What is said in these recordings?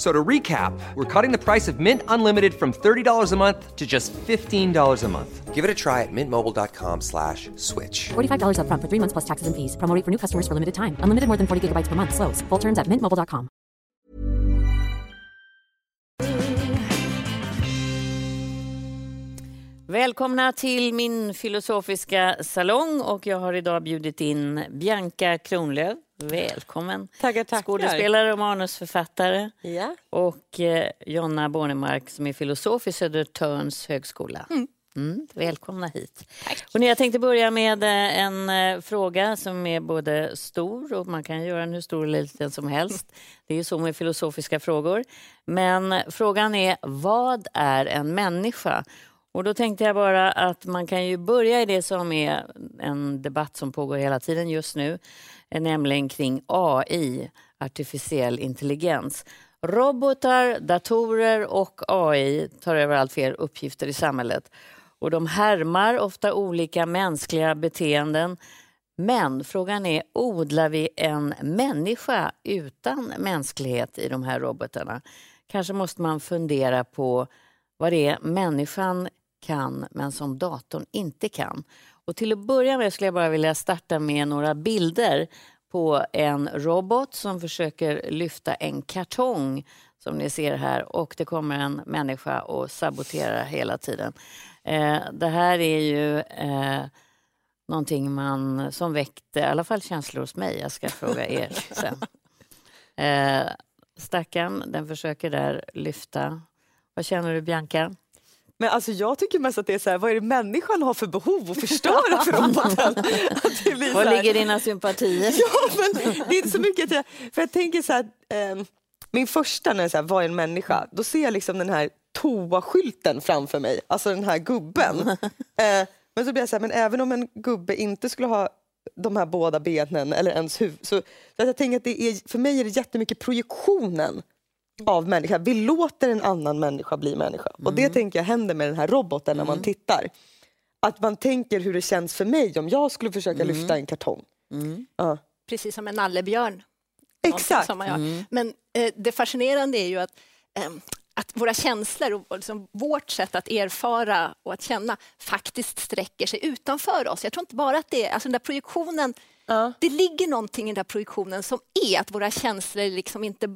F- So to recap, we're cutting the price of Mint Unlimited from $30 a month to just $15 a month. Give it a try at mintmobile.com slash switch. $45 upfront for three months plus taxes and fees. Promo rate for new customers for limited time. Unlimited more than 40 gigabytes per month. Slows. Full terms at mintmobile.com. Välkomna till min filosofiska salong och jag har idag bjudit in Bianca Kronlöf. Välkommen. Tackar, tackar. Skådespelare och manusförfattare. Ja. Och eh, Jonna Bornemark som är filosof i Södertörns högskola. Mm, välkomna hit. Och jag tänkte börja med eh, en eh, fråga som är både stor och man kan göra den hur stor eller liten som helst. Det är ju så med filosofiska frågor. Men frågan är, vad är en människa? Och då tänkte jag bara att man kan ju börja i det som är en debatt som pågår hela tiden just nu, eh, nämligen kring AI, artificiell intelligens. Robotar, datorer och AI tar över allt fler uppgifter i samhället. Och de härmar ofta olika mänskliga beteenden. Men frågan är, odlar vi en människa utan mänsklighet i de här robotarna? Kanske måste man fundera på vad det är människan kan men som datorn inte kan. Och till att börja med skulle jag bara vilja starta med några bilder på en robot som försöker lyfta en kartong som ni ser här och det kommer en människa och saboterar hela tiden. Eh, det här är ju eh, någonting man, som väckte i alla fall känslor hos mig. Jag ska fråga er sen. Eh, Stackarn, den försöker där lyfta. Vad känner du Bianca? Men alltså jag tycker mest att det är så här, vad är det människan har för behov att förstöra för roboten? Att det blir Var ligger dina sympatier? Ja, men det är inte så mycket att jag, för jag tänker så här, eh, min första när jag här, vad är en människa? Då ser jag liksom den här toaskylten framför mig, alltså den här gubben. Eh, men så blir jag så här, men även om en gubbe inte skulle ha de här båda benen eller ens huvud. Så, så jag tänker att det är, för mig är det jättemycket projektionen av människa. Vi låter en annan människa bli människa. Och det tänker jag händer med den här roboten när man tittar. Att man tänker hur det känns för mig om jag skulle försöka lyfta en kartong. Ja. precis som en nallebjörn. Exakt. Som man gör. Men eh, det fascinerande är ju att, ehm, att våra känslor och liksom vårt sätt att erfara och att känna faktiskt sträcker sig utanför oss. Jag tror inte bara att det är, alltså den där projektionen, det ligger någonting i den där projektionen som är att våra känslor liksom inte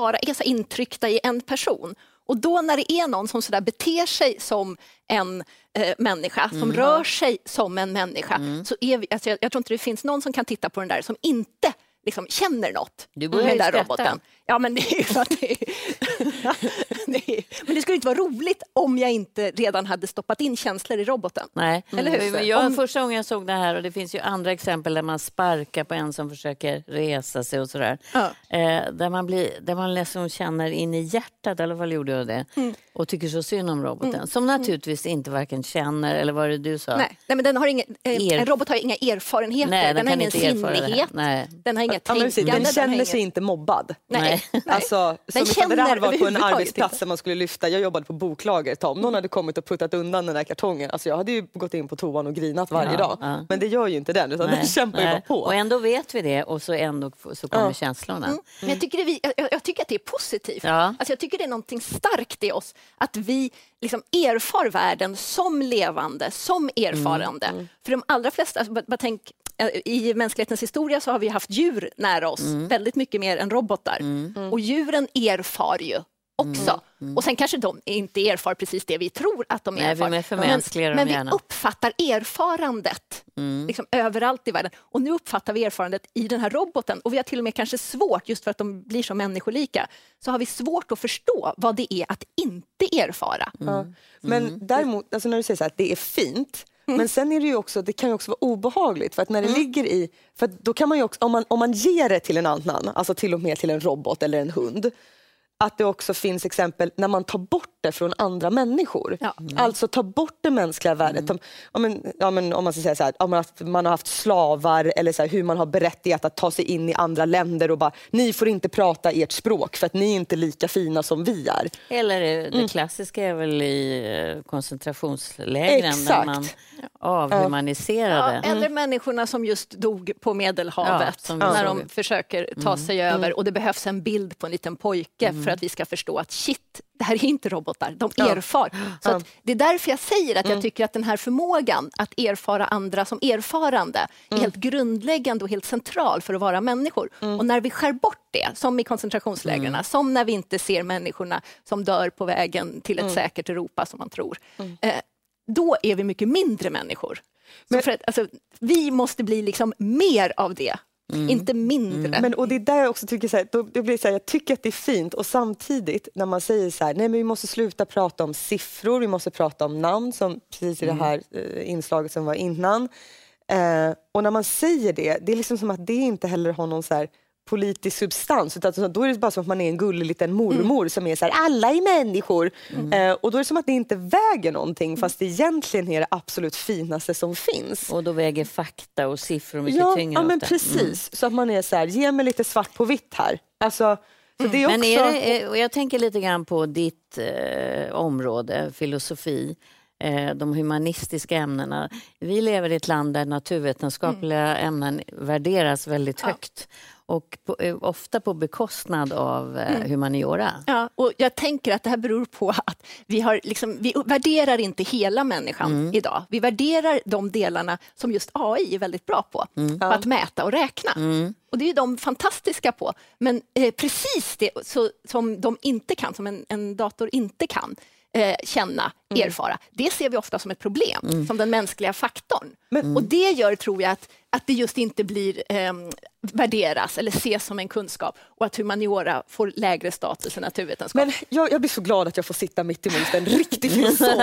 bara är så intryckta i en person. Och då när det är någon som så beter sig som en eh, människa, som rör sig som en människa, så är vi, alltså jag, jag tror inte det finns någon som kan titta på den där som inte liksom känner något Du med den där skratta. roboten. Ja, men det är ju för att det är, det är, Men det skulle inte vara roligt om jag inte redan hade stoppat in känslor i roboten. Nej, Eller hur? Men Jag, Om- Första gången jag såg det här, och det finns ju andra exempel där man sparkar på en som försöker resa sig och sådär. Ja. Eh, där man, blir, där man liksom känner in i hjärtat, i alla fall gjorde jag det, Mm. och tycker så synd om roboten. Som naturligtvis inte varken känner, eller vad det du sa? Nej, nej men den har inga, eh, Er- en robot har inga erfarenheter, Nej, den den, har kan ingen sinnighet, Nej. den har inga Ja, tänkande. den känner inget- sig inte mobbad. Nej. Alltså, Den som ifall det där känner hade varit på en arbetsplats där man skulle lyfta, jag jobbade på boklager ett tag, om någon hade kommit och puttat undan den där kartongen, alltså jag hade ju gått in på toan och grinat varje Ja, dag. ja. Men det gör ju inte den, utan Nej, den kämpar ju bara på. Och ändå vet vi det och så ändå så kommer känslorna. Mm. Men jag tycker, det, jag, jag tycker att det är positivt. Ja. Alltså jag tycker det är någonting starkt i oss, att vi liksom erfar världen som levande, som erfarande. Mm. För de allra flesta, alltså, bara, bara tänk, i mänsklighetens historia så har vi haft djur nära oss, Mm. väldigt mycket mer än robotar. Och djuren erfar ju också. Mm. Och sen kanske de inte erfar precis det vi tror att de Nej, erfar. vi dem men, men gärna. vi uppfattar erfarandet liksom, överallt i världen. Och nu uppfattar vi erfarandet i den här roboten. Och vi har till och med kanske svårt, just för att de blir så människolika, så har vi svårt att förstå vad det är att inte erfara. Men däremot, alltså när du säger så här, att det är fint, men sen är det ju också, det kan ju också vara obehagligt för att när det ligger i, för då kan man också, om man, om man ger det till en annan, alltså till och med till en robot eller en hund, att det också finns exempel när man tar bort det från andra människor. Ja. Alltså ta bort det mänskliga värdet. Om, ja, men, ja, men, om man ska säga så här, om man, har haft, man har haft slavar eller så här, hur man har berättigat att ta sig in i andra länder och bara, ni får inte prata ert språk för att ni är inte lika fina som vi är. Eller det klassiska är väl i eh, koncentrationslägren där Exakt. man avhumaniserade. Ja, eller människorna som just dog på Medelhavet Ja, när de försöker ta sig över och det behövs en bild på en liten pojke för att vi ska förstå att shit, det här är inte robotar, de erfar. Så det är därför jag säger att jag tycker att den här förmågan att erfara andra som erfarande är helt grundläggande och helt central för att vara människor. Och när vi skär bort det, som i koncentrationslägren, som när vi inte ser människorna som dör på vägen till ett säkert Europa som man tror, eh, då är vi mycket mindre människor. För att, alltså, vi måste bli liksom mer av det, inte mindre. Men, och det är där jag också tycker så här, då, då blir så här, jag tycker att det är fint och samtidigt när man säger så här, nej men vi måste sluta prata om siffror, vi måste prata om namn som precis i det här eh, inslaget som var innan. Eh, och när man säger det, det är liksom som att det inte heller har någon så här politisk substans utan då är det bara som att man är en gullig liten mormor som är så här, alla är människor. Eh, och då är det som att det inte väger någonting fast det egentligen är det absolut finaste som finns. Och då väger fakta och siffror mycket Ja, tyngre ja men ofta. precis. Så att man är så här, ge mig lite svart på vitt här. Alltså, så det är också... Men är det, eh, och jag tänker lite grann på ditt eh, område, filosofi, eh, de humanistiska ämnena. Vi lever i ett land där naturvetenskapliga ämnen värderas väldigt högt och på, eh, ofta på bekostnad av eh, humaniora. Ja, och jag tänker att det här beror på att vi, har liksom, vi värderar inte hela människan idag. Vi värderar de delarna som just AI är väldigt bra på, på att mäta och räkna. Och det är de fantastiska på. Men eh, precis det så, som de inte kan, som en, en dator inte kan, eh, känna, erfara. Det ser vi ofta som ett problem, som den mänskliga faktorn. Och det gör, tror jag, att, att det just inte blir eh, värderas eller ses som en kunskap och att humaniora får lägre status än naturvetenskap. Men jag, jag blir så glad att jag får sitta mitt emot en riktig filosof.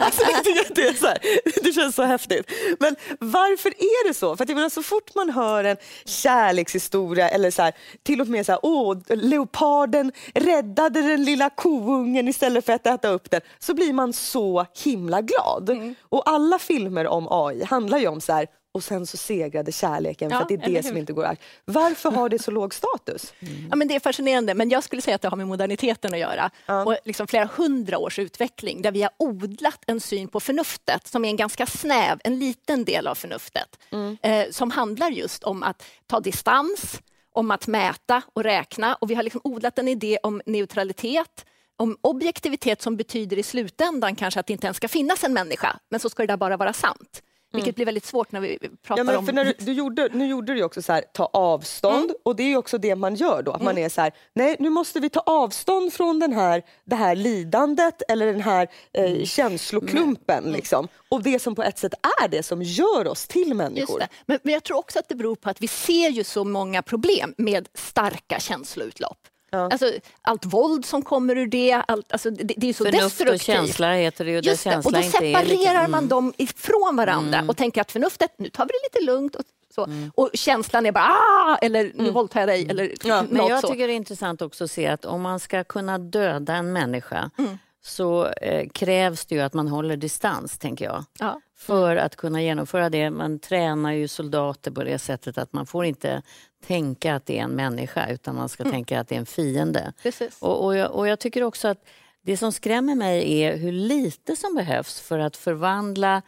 alltså, att det, är så här, det känns så häftigt. Men varför är det så? För att jag menar, så fort man hör en kärlekshistoria eller så här, till och med så här, åh, leoparden räddade den lilla koungen istället för att äta upp den, så blir man så himla glad. Och alla filmer om AI handlar ju om så här, och sen så segrade kärleken för Ja, att det är det som inte går att... Varför har det så låg status? Ja, men det är fascinerande, men jag skulle säga att det har med moderniteten att göra. Och liksom flera hundra års utveckling där vi har odlat en syn på förnuftet som är en ganska snäv, en liten del av förnuftet. Eh, som handlar just om att ta distans, om att mäta och räkna. Och vi har liksom odlat en idé om neutralitet, om objektivitet som betyder i slutändan kanske att det inte ens ska finnas en människa, men så ska det där bara vara sant. Vilket blir väldigt svårt när vi pratar Ja, om... för när du, du gjorde, nu gjorde du också så här, ta avstånd Mm. och det är ju också det man gör då. Att man är så här, nej nu måste vi ta avstånd från den här, det här lidandet eller den här Mm. eh, känsloklumpen. Liksom. Och det som på ett sätt är det som gör oss till människor. Men, men jag tror också att det beror på att vi ser ju så många problem med starka känsloutlopp. Alltså, allt våld som kommer ur det, allt, alltså, det, det är så Förnuft och destruktivt. känsla heter det ju. Just det. Och då separerar man dem ifrån varandra och tänker att förnuftet, nu tar vi det lite lugnt. Och, så. och känslan är bara ah! eller nu våldtar jag dig. Eller Men något jag så. tycker det är intressant också att se att om man ska kunna döda en människa Mm. så eh, krävs det ju att man håller distans, tänker jag. Ja. För att kunna genomföra det. Man tränar ju soldater på det sättet att man får inte tänka att det är en människa utan man ska tänka att det är en fiende. Mm. Precis. Och, och, jag, och jag tycker också att det som skrämmer mig är hur lite som behövs för att förvandla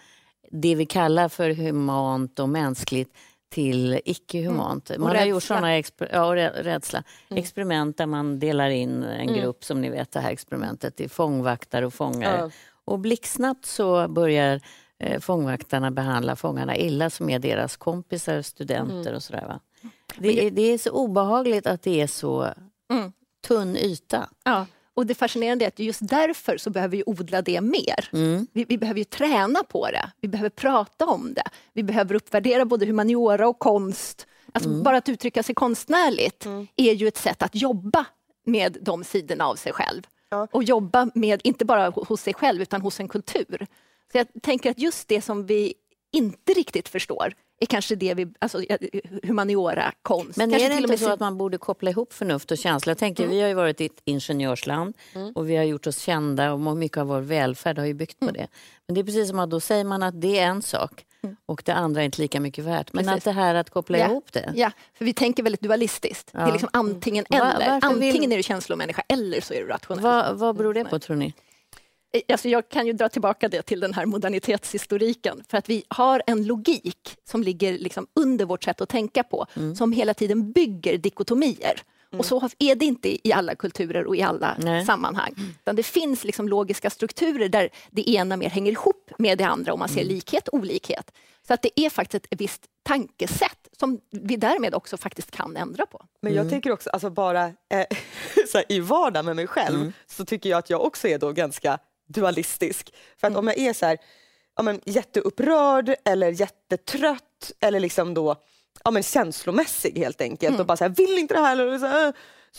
det vi kallar för humant och mänskligt till icke-humant. Man har rädsla. gjort sådana exper- ja, rädsla. experiment där man delar in en grupp, som ni vet det här experimentet, i fångvaktare och fångar. Ja. Och blixtsnabbt så börjar eh, fångvaktarna behandla fångarna illa som är deras kompisar, studenter och sådär. Va? Det, är, det är så obehagligt att det är så tunn yta. Ja. Och det fascinerande är att just därför så behöver vi odla det mer. Vi, vi behöver ju träna på det. Vi behöver prata om det. Vi behöver uppvärdera både humaniora och konst. Alltså Bara att uttrycka sig konstnärligt är ju ett sätt att jobba med de sidorna av sig själv. Och jobba med, inte bara hos sig själv, utan hos en kultur. Så jag tänker att just det som vi inte riktigt förstår är kanske det vi, alltså ja, humaniora, konst. Men kanske är det inte så att man borde koppla ihop förnuft och känsla? Jag tänker, Vi har ju varit i ett ingenjörsland och vi har gjort oss kända och mycket av vår välfärd har ju byggt på det. Men det är precis som att då säger man att det är en sak och det andra är inte lika mycket värt. Men Precis. att det här att koppla Ja. ihop det. Ja, för vi tänker väldigt dualistiskt. Det är Ja. liksom antingen Va- eller. vill- Antingen är du känslomänniska eller så är du rationell. Vad, vad beror det på tror ni? Alltså jag kan ju dra tillbaka det till den här modernitetshistoriken. För att vi har en logik som ligger liksom under vårt sätt att tänka på, Mm. som hela tiden bygger dikotomier. Och så är det inte i alla kulturer och i alla Nej. sammanhang. Utan det finns liksom logiska strukturer där det ena mer hänger ihop med det andra och man ser Mm. likhet och olikhet. Så att det är faktiskt ett visst tankesätt som vi därmed också faktiskt kan ändra på. Men Mm. jag tänker också, alltså bara eh, så här, i vardagen med mig själv Mm. så tycker jag att jag också är då ganska dualistisk. För Mm. att om jag är så här, ja, men, jätteupprörd eller jättetrött eller liksom då ja, men, känslomässig helt enkelt Mm. och bara så här, vill inte det här eller så,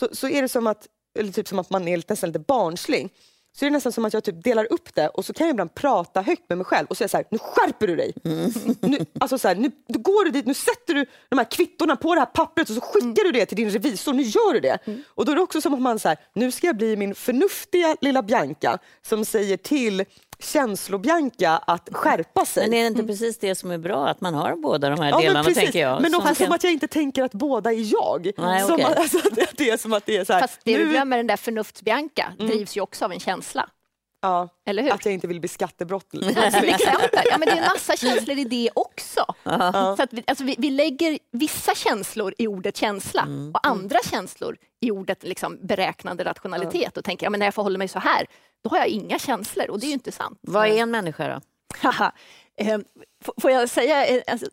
så, så är det som att, eller typ som att man är nästan lite barnslig. Så är det nästan som att jag typ delar upp det och så kan jag ibland prata högt med mig själv och säga så här, nu skärper du dig. Mm. Nu, alltså så här, nu, nu går du dit, nu sätter du de här kvittorna på det här pappret och så skickar du det till din revisor, nu gör du det. Mm. Och då är det också som att man så här, nu ska jag bli min förnuftiga lilla Bianca som säger till känslo-Bianca att skärpa sig. Men är det inte precis det som är bra, att man har båda de här Ja, men, delarna? precis. tänker jag. men Som också som kan- att jag inte tänker att båda är jag. Nej, som okej. att, alltså, det är som att det är så här, Fast det du nu- glömmer, den där förnuftsbianca, Mm. drivs ju också av en känsla. ja, Eller hur? att jag inte vill bli skattebrottsling. Till exempel. Ja, men det är en massa känslor i det också. Så att vi, alltså vi, vi lägger vissa känslor i ordet känsla Mm. och andra känslor i ordet liksom beräknande rationalitet och tänker ja, men när jag förhåller mig så här, då har jag inga känslor och det är ju inte sant. Vad är en människa då? Eh, f- Får jag säga, eh, alltså,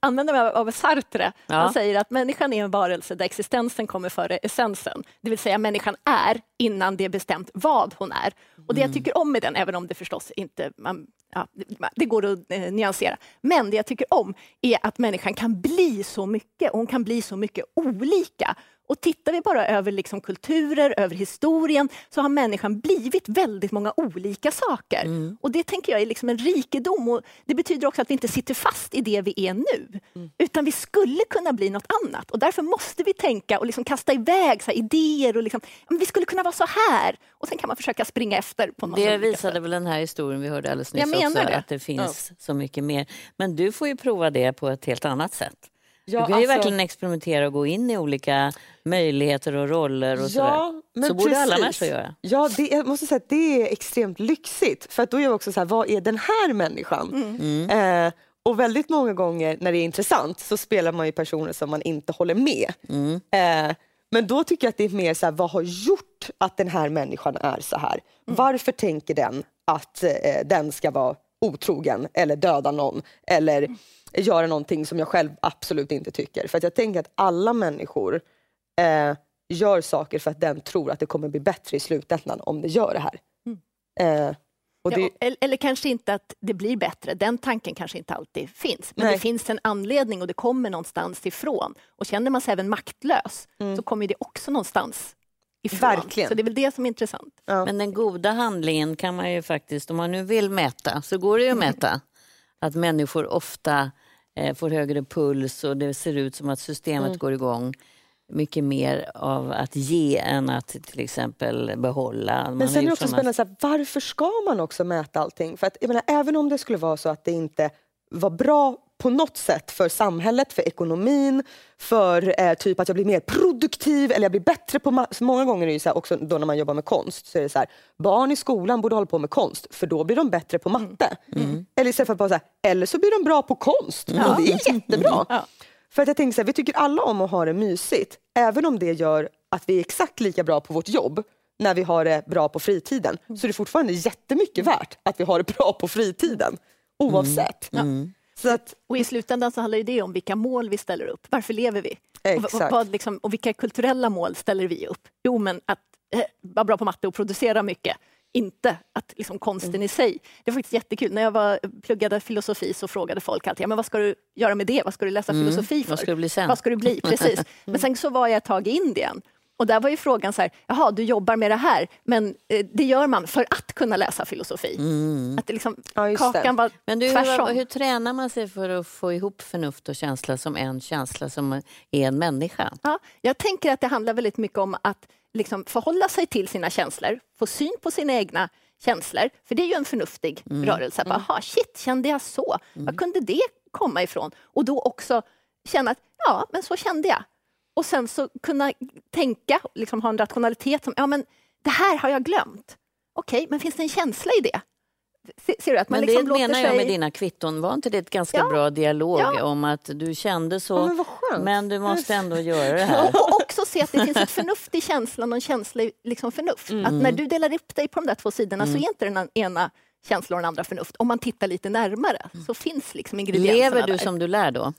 använda mig av- Sartre. Ja. Han säger att människan är en varelse där existensen kommer före essensen. Det vill säga människan är innan det är bestämt vad hon är. Och det jag tycker om med den, även om det förstås inte man, ja, det- det går att eh, nyansera. Men det jag tycker om är att människan kan bli så mycket och hon kan bli så mycket olika. Och tittar vi bara över liksom kulturer, över historien, så har människan blivit väldigt många olika saker. Och det tänker jag är liksom en rikedom. Och det betyder också att vi inte sitter fast i det vi är nu, utan vi skulle kunna bli något annat. Och därför måste vi tänka och liksom kasta iväg så idéer och liksom, "Ja, vi skulle kunna vara så här. Och sen kan man försöka springa efter på något Det visade sätt. väl den här historien vi hörde alldeles nyss Jag menar också, det. att det finns så mycket mer. Men du får ju prova det på ett helt annat sätt. Ja, du kan ju alltså- verkligen experimentera och gå in i olika möjligheter och roller och sådär. men Så borde alla människor göra. Ja, det, jag måste säga att det är extremt lyxigt. För att då är jag också så här, vad är den här människan? Mm. Eh, och väldigt många gånger när det är intressant så spelar man ju personer som man inte håller med. Mm. Eh, men då tycker jag att det är mer så här, vad har gjort att den här människan är så här? Mm. Varför tänker den att eh, den ska vara otrogen eller döda någon eller göra någonting som jag själv absolut inte tycker? För att jag tänker att alla människor eh, gör saker för att den tror att det kommer bli bättre i slutändan om det gör det här. Eh, och det, Ja, eller, eller kanske inte att det blir bättre, den tanken kanske inte alltid finns. Men Nej. det finns en anledning och det kommer någonstans ifrån. Och känner man sig även maktlös så kommer det också någonstans ifrån. Mm. Verkligen. Så det är väl det som är intressant. Ja. Men den goda handlingen kan man ju faktiskt, om man nu vill mäta, så går det ju att mäta att människor ofta eh, får högre puls och det ser ut som att systemet Mm. går igång mycket mer av att ge än att till exempel behålla. Man Men sen är det också spännande, så här, varför ska man också mäta allting? För att, jag menar, även om det skulle vara så att det inte var bra på något sätt för samhället, för ekonomin, för eh, typ att jag blir mer produktiv eller jag blir bättre på... många gånger är det ju så här, också då när man jobbar med konst, så är det så här, barn i skolan borde hålla på med konst för då blir de bättre på matte. Eller istället för att bara så här, eller så blir de bra på konst. Och det är jättebra. Ja. För att jag tänker så här, vi tycker alla om att ha det mysigt, även om det gör att vi är exakt lika bra på vårt jobb när vi har det bra på fritiden, så är det fortfarande jättemycket värt att vi har det bra på fritiden, oavsett. Så att, Och i slutändan så handlar det om vilka mål vi ställer upp. Varför lever vi? Och, Exakt. vad- vad liksom, och vilka kulturella mål ställer vi upp? Jo, men att eh, vara bra på matte och producera mycket. Inte att liksom, konsten Mm. i sig. Det var faktiskt jättekul. När jag var, pluggade filosofi så frågade folk alltid, ja, men vad ska du göra med det? Vad ska du läsa filosofi för? Vad ska du bli sen? Vad ska du bli? Precis. Men sen så var jag ett tag i Indien Och där var ju frågan så här, jaha, du jobbar med det här, men eh, det gör man för att kunna läsa filosofi. Att det liksom, Ja, just det. kakan var Men du, tvärsom. hur, hur tränar man sig för att få ihop förnuft och känsla som en känsla som är en människa? Ja, jag tänker att det handlar väldigt mycket om att liksom förhålla sig till sina känslor, få syn på sina egna känslor, för det är ju en förnuftig rörelse. Bara, Aha, shit, kände jag så? Var kunde det komma ifrån? Och då också känna att ja, men så kände jag. Och sen så kunna tänka, liksom ha en rationalitet som, ja men det här har jag glömt. Okej, men finns det en känsla i det? Se- Ser du att man Men liksom det låter menar jag sig... med dina kvitton. Var inte det ett ganska Ja. bra dialog Ja. om att du kände så, Ja, men men du måste ändå göra det här? Och också se att det finns ett förnuft i känslan och en känsla i liksom förnuft. Att när du delar upp dig på de där två sidorna så är inte den ena känsla och den andra förnuft. Om man tittar lite närmare så finns liksom ingredienserna Lever du där. som du lär då?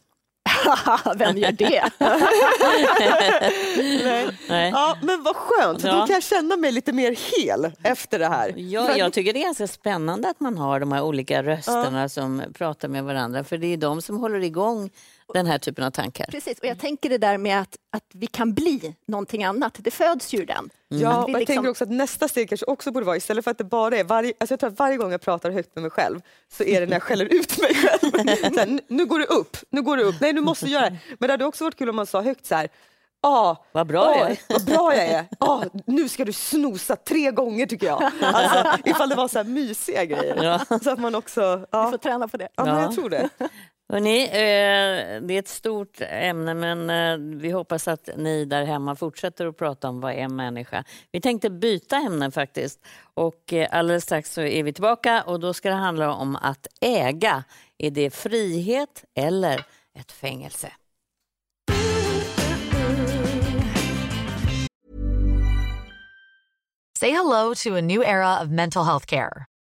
Vem gör det? Nej. Ja, men vad skönt, Ja. då kan jag känna mig lite mer hel efter det här. Ja, jag tycker det är ganska spännande att man har de här olika rösterna som pratar med varandra. För det är de som håller igång den här typen av tankar. Precis, och jag tänker det där med att, att vi kan bli någonting annat. Det föds ju den. Ja, Att vi och jag liksom- tänker också att nästa steg kanske också borde vara, istället för att det bara är varje, alltså jag tror att varje gång jag pratar högt med mig själv så är det när jag skäller ut mig själv. Här, "Nu- går det upp, nu går det upp, nej nu måste jag göra det. Men det hade också varit kul om man sa högt så här, ah, Vad bra ah, jag är." Vad bra jag är. Ah, nu ska du snosa tre gånger tycker jag. Alltså, ifall det var så här mysiga grejer. Så att man också, Vi ja, får träna på det. ja, men Ja. jag tror det. Hörrni, eh, det är ett stort ämne men eh, vi hoppas att ni där hemma fortsätter att prata om vad är en människa. Vi tänkte byta ämne faktiskt och eh, alldeles strax så är vi tillbaka och då ska det handla om att äga. Är det frihet eller ett fängelse? Say hello to a new era of mental health care.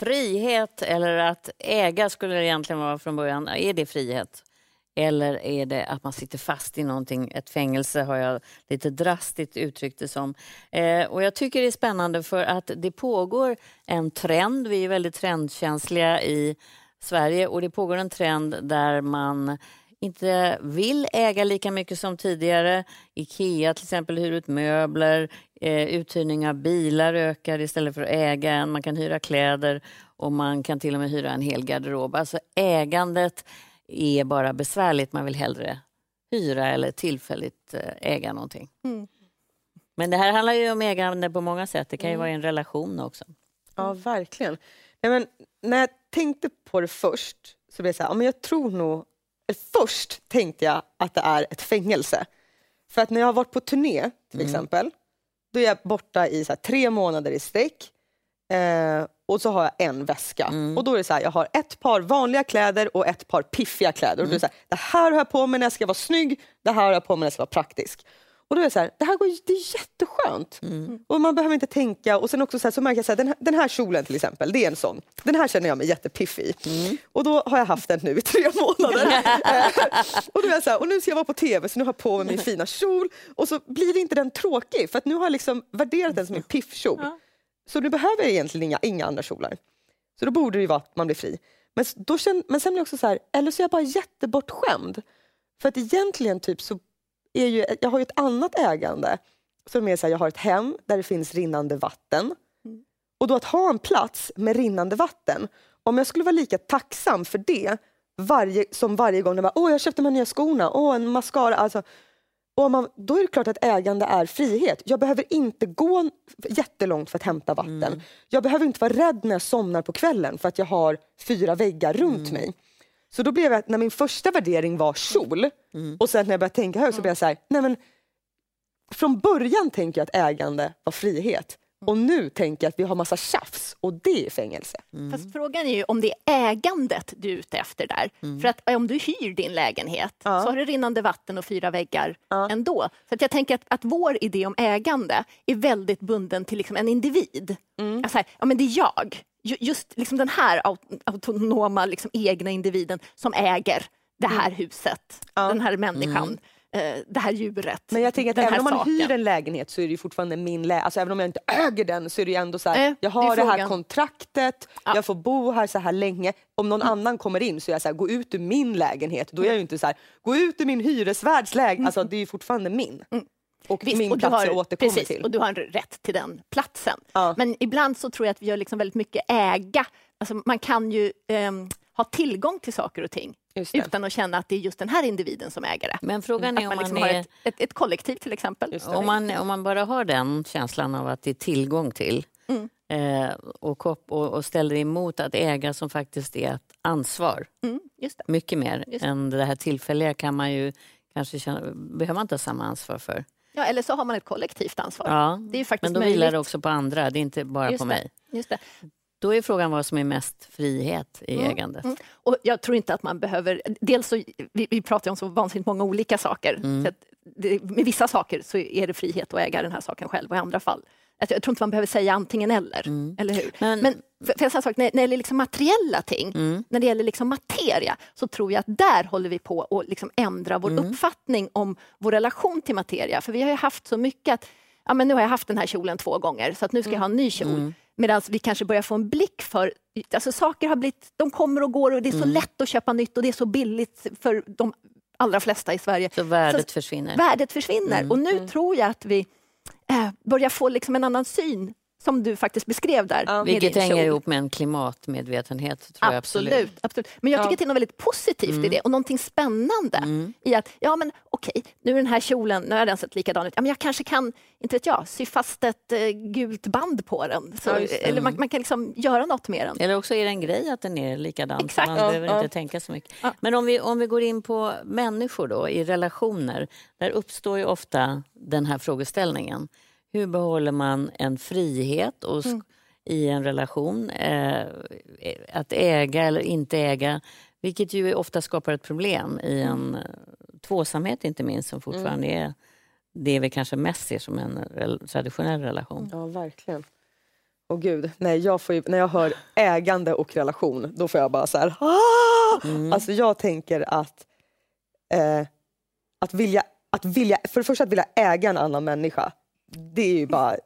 frihet eller att äga skulle det egentligen vara från början. Är det frihet? Eller är det att man sitter fast i någonting? Ett fängelse har jag lite drastiskt uttryckt det som. Eh, och jag tycker det är spännande för att det pågår en trend. Vi är väldigt trendkänsliga i Sverige och det pågår en trend där man inte vill äga lika mycket som tidigare. Ikea till exempel hyr ut möbler, eh, uthyrning av bilar ökar istället för att äga en. Man kan hyra kläder och man kan till och med hyra en hel garderob. Alltså ägandet är bara besvärligt. Man vill hellre hyra eller tillfälligt eh, äga någonting. Men det här handlar ju om ägande på många sätt. Det kan ju vara i en relation också. Ja, verkligen. Nej, men när jag tänkte på det först så blev jag så här, ja, men jag tror nog... Först tänkte jag att det är ett fängelse. För att när jag har varit på turné till exempel, då är jag borta i så här, tre månader i sträck. Eh, och så har jag en väska. Och då är det så här, jag har ett par vanliga kläder och ett par piffiga kläder. Och då är det, så här, det här har jag på mig när jag ska vara snygg, det här har jag på mig när jag ska vara praktisk. Och då är det så här, det här går, det är jätteskönt. Och man behöver inte tänka. Och sen också så, här, så märker jag så här, den, här, den här kjolen till exempel, det är en sån. Den här känner jag mig jättepiffig i. Och då har jag haft den nu i tre månader. Och, då är jag så här, och nu ska jag vara på tv så nu har jag på mig min fina kjol. Och så blir inte den tråkig för att nu har jag liksom värderat den som en piffkjol. Så du behöver egentligen inga, inga andra kjolar. Så då borde det ju vara att man blir fri. Men, då känn, men sen blir jag också så här, eller så är jag bara jättebortskämd. För att egentligen typ så är ju, jag har ju ett annat ägande som är så här, jag har ett hem där det finns rinnande vatten. Och då att ha en plats med rinnande vatten, om jag skulle vara lika tacksam för det varje, som varje gång jag bara, åh jag köpte de här nya skorna, åh en mascara, alltså och man, då är det klart att ägande är frihet. Jag behöver inte gå jättelångt för att hämta vatten. Jag behöver inte vara rädd när jag somnar på kvällen för att jag har fyra väggar runt mig. Så då blev jag, när min första värdering var kjol och sen när jag började tänka högt så blev jag så här, nej men från början tänker jag att ägande var frihet och nu tänker jag att vi har massa tjafs och det är fängelse. Fast frågan är ju om det är ägandet du är ute efter där. För att om du hyr din lägenhet så har du rinnande vatten och fyra väggar ändå. Så att jag tänker att, att vår idé om ägande är väldigt bunden till liksom en individ. Alltså här, ja, men det är jag. Ju- Just liksom den här aut- autonoma liksom egna individen som äger det här huset, den här människan, eh, det här djuret. Men jag tänker att här även om man saken. hyr en lägenhet så är det ju fortfarande min lägenhet. Alltså även om jag inte äger den så är det ju ändå så här, Nej, jag det har det, här frågan. kontraktet, Ja. jag får bo här så här länge. Om någon annan kommer in så är jag så här, gå ut ur min lägenhet. Då är jag ju inte så här, gå ut ur min hyresvärds lägenhet. Alltså det är ju fortfarande min. Och Visst, min och plats har, jag återkommer precis, till. Och du har en rätt till den platsen. Ja. Men ibland så tror jag att vi gör liksom väldigt mycket äga. Alltså man kan ju ehm, ha tillgång till saker och ting utan att känna att det är just den här individen som äger det. Men frågan är man om man, liksom har är... ett, ett, ett kollektiv till exempel. Om man, om man bara har den känslan av att det är tillgång till eh, och, kop- och, och ställer emot att äga som faktiskt är ett ansvar, Mm, just det. mycket mer Just det. än det här tillfälliga kan man ju kanske känna, behöver man inte ha samma ansvar för. Ja, eller så har man ett kollektivt ansvar. Ja, Det är ju faktiskt men då möjligt. vilar det också på andra, det är inte bara Just på det. mig. Just det. Då är frågan vad som är mest frihet i ägandet. Mm. Och jag tror inte att man behöver... Dels så, vi, vi pratar om så vansinnigt många olika saker. Mm. Att det, med vissa saker så är det frihet att äga den här saken själv och i andra fall. Alltså, jag tror inte man behöver säga antingen eller. Eller hur? Men- Men, för, för sak, när, när det gäller liksom materiella ting, när det gäller liksom materia, så tror jag att där håller vi på att liksom ändra vår uppfattning om vår relation till materia. För vi har ju haft så mycket att ja, men nu har jag haft den här kjolen två gånger så att nu ska jag ha en ny kjol. Medan vi kanske börjar få en blick för, alltså saker har blivit, de kommer och går och det är så lätt att köpa nytt och det är så billigt för de allra flesta i Sverige. Så värdet försvinner. Värdet försvinner och nu tror jag att vi eh, börjar få liksom en annan syn som du faktiskt beskrev där. med Vilket hänger kjol. ihop med en klimatmedvetenhet. Tror jag Absolut, absolut. absolut. Men jag tycker att det är något väldigt positivt i det och någonting spännande i att, ja men okej, nu är den här kjolen, nu har den sett likadan ut, ja, men jag kanske kan, inte vet jag, sy fast ett eh, gult band på den. Så, Ja, eller man, man kan liksom göra något med den. Eller också är det en grej att den är likadan. Exakt. Man Ja, behöver ja. inte tänka så mycket. Ja. Men om vi, om vi går in på människor då, i relationer. Där uppstår ju ofta den här frågeställningen. Hur behåller man en frihet och, sk- i en relation? Eh, att äga eller inte äga. Vilket ju ofta skapar ett problem i en eh, tvåsamhet inte minst som fortfarande är det vi kanske mest ser som en traditionell relation. Ja, verkligen. Och gud, nej, jag får ju, när jag hör ägande och relation, då får jag bara så här... Ah! Alltså jag tänker att, eh, att, vilja, att vilja... För det första att vilja äga en annan människa, det är ju bara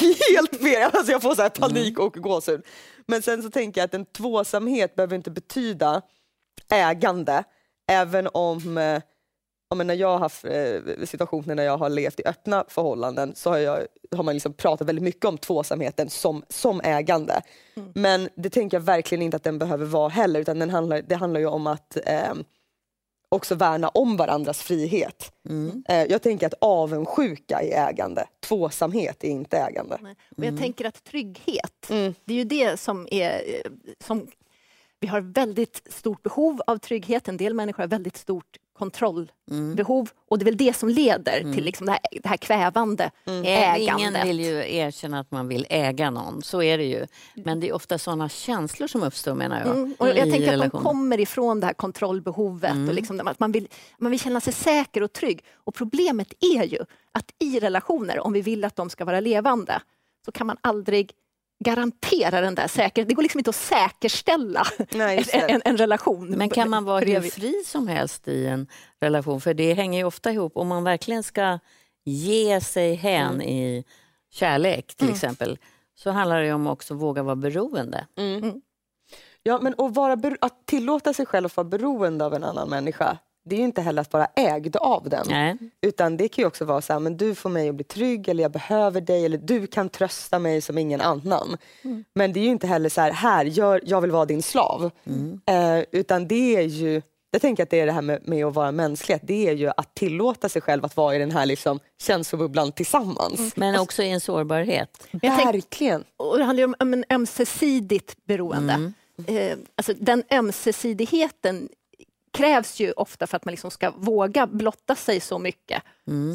helt fel. Alltså jag får så här panik och gåshud. Men sen så tänker jag att en tvåsamhet behöver inte betyda ägande, även om eh, ja, men när jag har haft eh, situationer när jag har levt i öppna förhållanden så har, jag, har man liksom pratat väldigt mycket om tvåsamheten som, som ägande. Men det tänker jag verkligen inte att den behöver vara heller utan den handlar, det handlar ju om att eh, också värna om varandras frihet. Eh, jag tänker att avundsjuka är ägande, tvåsamhet är inte ägande. Och jag tänker att trygghet, Mm. det är ju det som är... eh, Som, vi har väldigt stort behov av trygghet. En del människor har väldigt stort kontrollbehov. Och det är väl det som leder till liksom det, här, det här kvävande Eh, Ingen ägandet. vill ju erkänna att man vill äga någon, så är det ju. Men det är ofta sådana känslor som uppstår menar jag. Mm, och jag tänker att de kommer ifrån det här kontrollbehovet Mm. och liksom att man vill, man vill känna sig säker och trygg. Och problemet är ju att i relationer, om vi vill att de ska vara levande, så kan man aldrig garantera den där säkerheten. Det går liksom inte att säkerställa Nej, en, en, en relation. Men kan man vara hur fri som helst i en relation? För det hänger ju ofta ihop. Om man verkligen ska ge sig hän Mm. i kärlek till exempel så handlar det om också att våga vara beroende. Ja, men att, vara att tillåta sig själv att vara beroende av en annan människa, det är ju inte heller att vara ägd av den. Nej. Utan det kan ju också vara så här, men du får mig att bli trygg eller jag behöver dig eller du kan trösta mig som ingen annan. Men det är ju inte heller så här, här, gör, jag vill vara din slav. Eh, utan det är ju, jag tänker att det är det här med, med att vara mänsklighet, det är ju att tillåta sig själv att vara i den här liksom känslobubblan tillsammans. Men också i en sårbarhet. Jag tänk- Verkligen. Och det handlar ju om, om en ömsesidigt beroende. Eh, alltså den ömsesidigheten krävs ju ofta för att man liksom ska våga blotta sig så mycket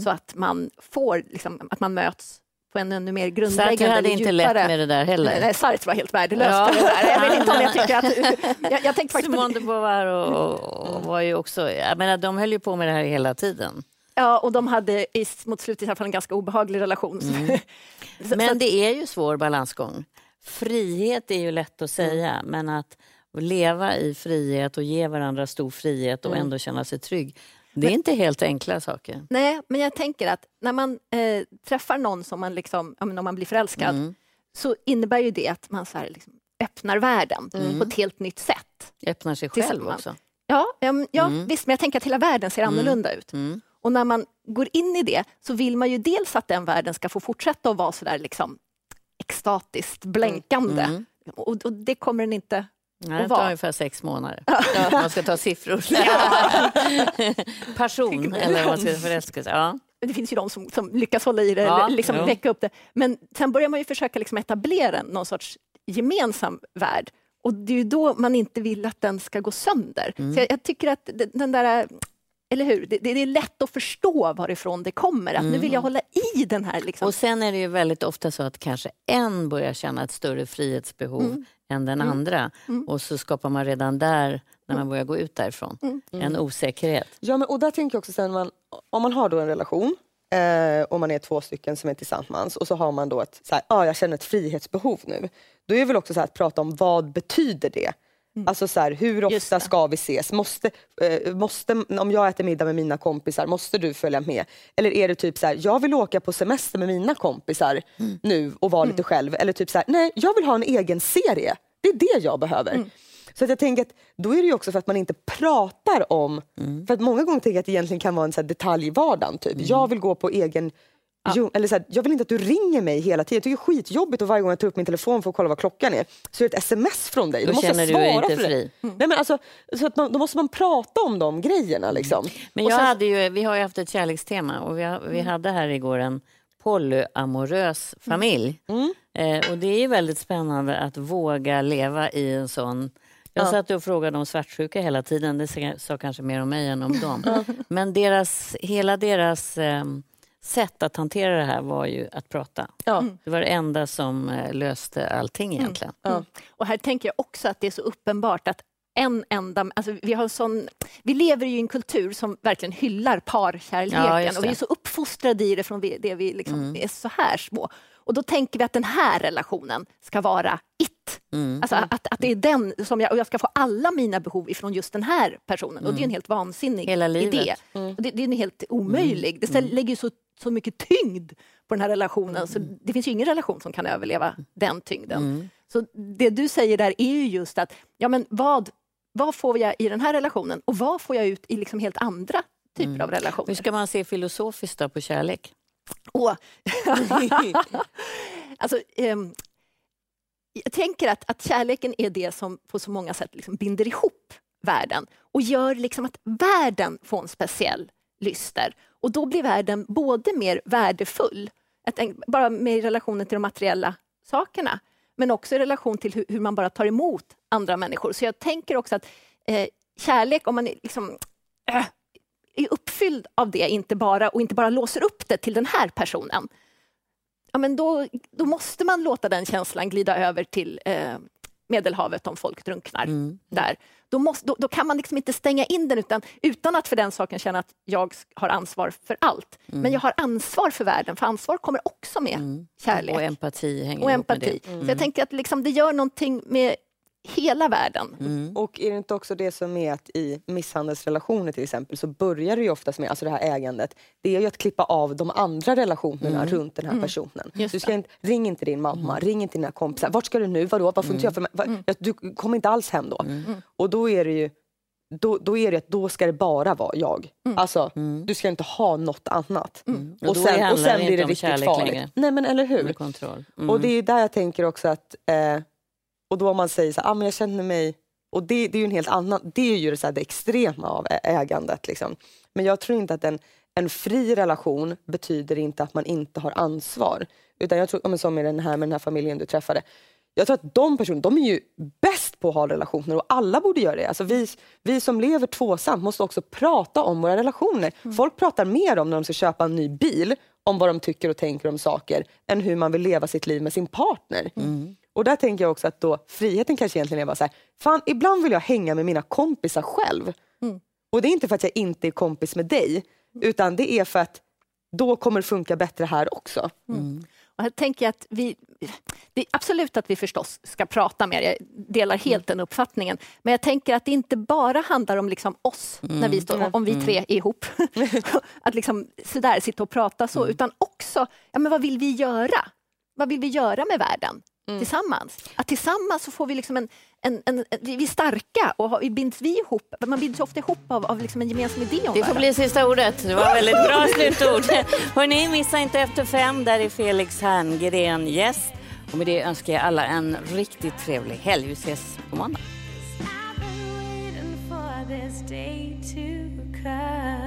så att man får, liksom, att man möts på en ännu mer grundläggande Sartre hade inte djupare- lätt med det där heller. Nej, Sartre var helt värdelös Ja. det där. Jag vet inte om jag tycker att... Jag, jag tänkte faktiskt Simone de Beauvoir och, och var ju också, jag menar, de höll ju på med det här hela tiden. Ja, och de hade i, mot slutet i alla fall en ganska obehaglig relation. Så Men det är ju svår balansgång. Frihet är ju lätt att säga, men att leva i frihet och ge varandra stor frihet och ändå känna sig trygg. Det är inte helt enkla saker. Nej, men jag tänker att när man eh, träffar någon som man liksom, om man blir förälskad Mm. så innebär ju det att man så liksom, öppnar världen på ett helt nytt sätt. Öppnar sig själv också. Ja, ja, men- ja visst, men jag tänker att hela världen ser annorlunda ut. Mm. Och när man går in i det så vill man ju dels att den världen ska få fortsätta att vara så där liksom extatiskt blänkande. Och, och det kommer den inte Nej, det tar ungefär sex månader. Om man ska ta siffror. Passion, eller vad man ska förälskelse. Ja. Det finns ju de som, som lyckas hålla i det, Ja, liksom jo. väcka upp det. Men sen börjar man ju försöka liksom etablera någon sorts gemensam värld. Och det är ju då man inte vill att den ska gå sönder. Mm. Så jag, jag tycker att den- där... Eller hur? Det, det är lätt att förstå varifrån det kommer. Att nu vill jag hålla i den här... Liksom. Mm. Och sen är det ju väldigt ofta så att kanske en börjar känna ett större frihetsbehov Mm. Än den andra. Och så skapar man redan där, när man börjar gå ut därifrån, Mm. en osäkerhet. Ja, men, och där tänker jag också sen man, om man har då en relation eh, och man är två stycken som är tillsammans och så har man då ett, så här, ah, jag känner ett frihetsbehov nu. Då är det väl också så här, att prata om vad betyder det? Alltså så här, hur ofta ska vi ses? Måste, eh, måste, om jag äter middag med mina kompisar, måste du följa med? Eller är det typ så här, jag vill åka på semester med mina kompisar nu och vara lite själv. Eller typ så här, nej jag vill ha en egen serie. Det är det jag behöver. Så att jag tänker att då är det ju också för att man inte pratar om, för att många gånger tänker jag att det egentligen kan vara en så här vardagen. Typ. Jag vill gå på egen Jo, eller så här, jag vill inte att du ringer mig hela tiden. Jag tycker det är skitjobbigt och varje gång jag tar upp min telefon för att kolla vad klockan är så är det ett sms från dig. Då måste jag känner du svara dig inte fri. Nej, men alltså, så att man, då måste man prata om de grejerna. Liksom. Men Och jag sen- hade ju, vi har ju haft ett kärlekstema och vi, har, vi hade här igår en polyamorös familj. Eh, och det är väldigt spännande att våga leva i en sån... Jag satt och frågade om svartsjuka hela tiden, det sa- sa kanske mer om mig än om dem. Men deras, hela deras eh, sätt att hantera det här var ju att prata. Ja. Det var det enda som eh, löste allting egentligen. Mm. Och här tänker jag också att det är så uppenbart att en enda... Alltså vi, har sån, vi lever ju i en kultur som verkligen hyllar parkärleken Ja, och vi är så uppfostrade i det från det vi liksom är så här små. Och då tänker vi att den här relationen ska vara it. Alltså att, att det är den som jag, och jag ska få alla mina behov ifrån just den här personen. Och det är en helt vansinnig Hela livet. idé. Och det, det är en helt omöjlig. Det ställer- lägger så, så mycket tyngd på den här relationen. Så det finns ju ingen relation som kan överleva den tyngden. Så det du säger där är ju just att ja, men vad, vad får jag i den här relationen och vad får jag ut i liksom helt andra typer av relationer? Hur ska man se filosofiskt på kärlek? Åh. alltså, ehm, jag tänker att, att kärleken är det som på så många sätt liksom binder ihop världen och gör liksom att världen får en speciell lyster. Och då blir världen både mer värdefull, bara med relationen till de materiella sakerna, men också i relation till hur, man bara tar emot andra människor. Så jag tänker också att eh, kärlek, om man är liksom, äh, är uppfylld av det inte bara, och inte bara låser upp det till den här personen, ja, men då, då måste man låta den känslan glida över till eh, Medelhavet om folk drunknar där. Då, måste, då, då kan man liksom inte stänga in den utan, utan att för den saken känna att jag har ansvar för allt. Men jag har ansvar för världen, för ansvar kommer också med kärlek Och empati hänger och ihop med empati. det. Så jag tänker att liksom det gör någonting med hela världen. Mm. Och är det inte också det som är att i misshandelsrelationer till exempel så börjar det ju oftast med, alltså det här ägandet, det är ju att klippa av de andra relationerna Mm. runt den här personen. Just Du ska inte, ring inte din mamma, ring inte dina kompisar. Vart ska du nu? Vadå? Vad får inte jag för mig? Mm. Du kommer inte alls hem då. Och då är det ju då, då är det att då ska det bara vara jag. Mm. Alltså, du ska inte ha något annat. Och Och, sen, och sen blir det riktigt farligt. längre. Nej men eller hur? Med kontroll. Mm. Och det är där jag tänker också att, eh, och då om man säger så här, ah, men jag känner mig, och det, det är ju en helt annan, det är ju det, så här, det extrema av ägandet. Liksom. Men jag tror inte att en, en fri relation betyder inte att man inte har ansvar. Utan jag tror, ja, men som med den här, med den här familjen du träffade, jag tror att de personerna, de är ju bäst på att ha relationer och alla borde göra det. Alltså vi, vi som lever tvåsamt måste också prata om våra relationer. Folk pratar mer om när de ska köpa en ny bil, om vad de tycker och tänker om saker, än hur man vill leva sitt liv med sin partner. Och där tänker jag också att då, friheten kanske egentligen är bara så här, fan ibland vill jag hänga med mina kompisar själv. Och det är inte för att jag inte är kompis med dig, utan det är för att då kommer det funka bättre här också. Och här tänker jag att vi, det är absolut att vi förstås ska prata mer, jag delar helt den uppfattningen. Men jag tänker att det inte bara handlar om liksom oss, när vi står, om vi tre är ihop. att liksom sådär sitta och prata så, utan också, ja, men vad vill vi göra? Vad vill vi göra med världen tillsammans? Att tillsammans så får vi liksom en, en, en, en vi är starka och har- vi binds vi ihop, man binds ofta ihop av, av liksom en gemensam idé om Det får bli sista ordet. Det var väldigt bra slutord. Hörrni, missa inte Efter fem. Där är Felix Herngren gäst. Och med det önskar jag alla en riktigt trevlig helg. Vi ses på måndag. I've been waiting for this day to come.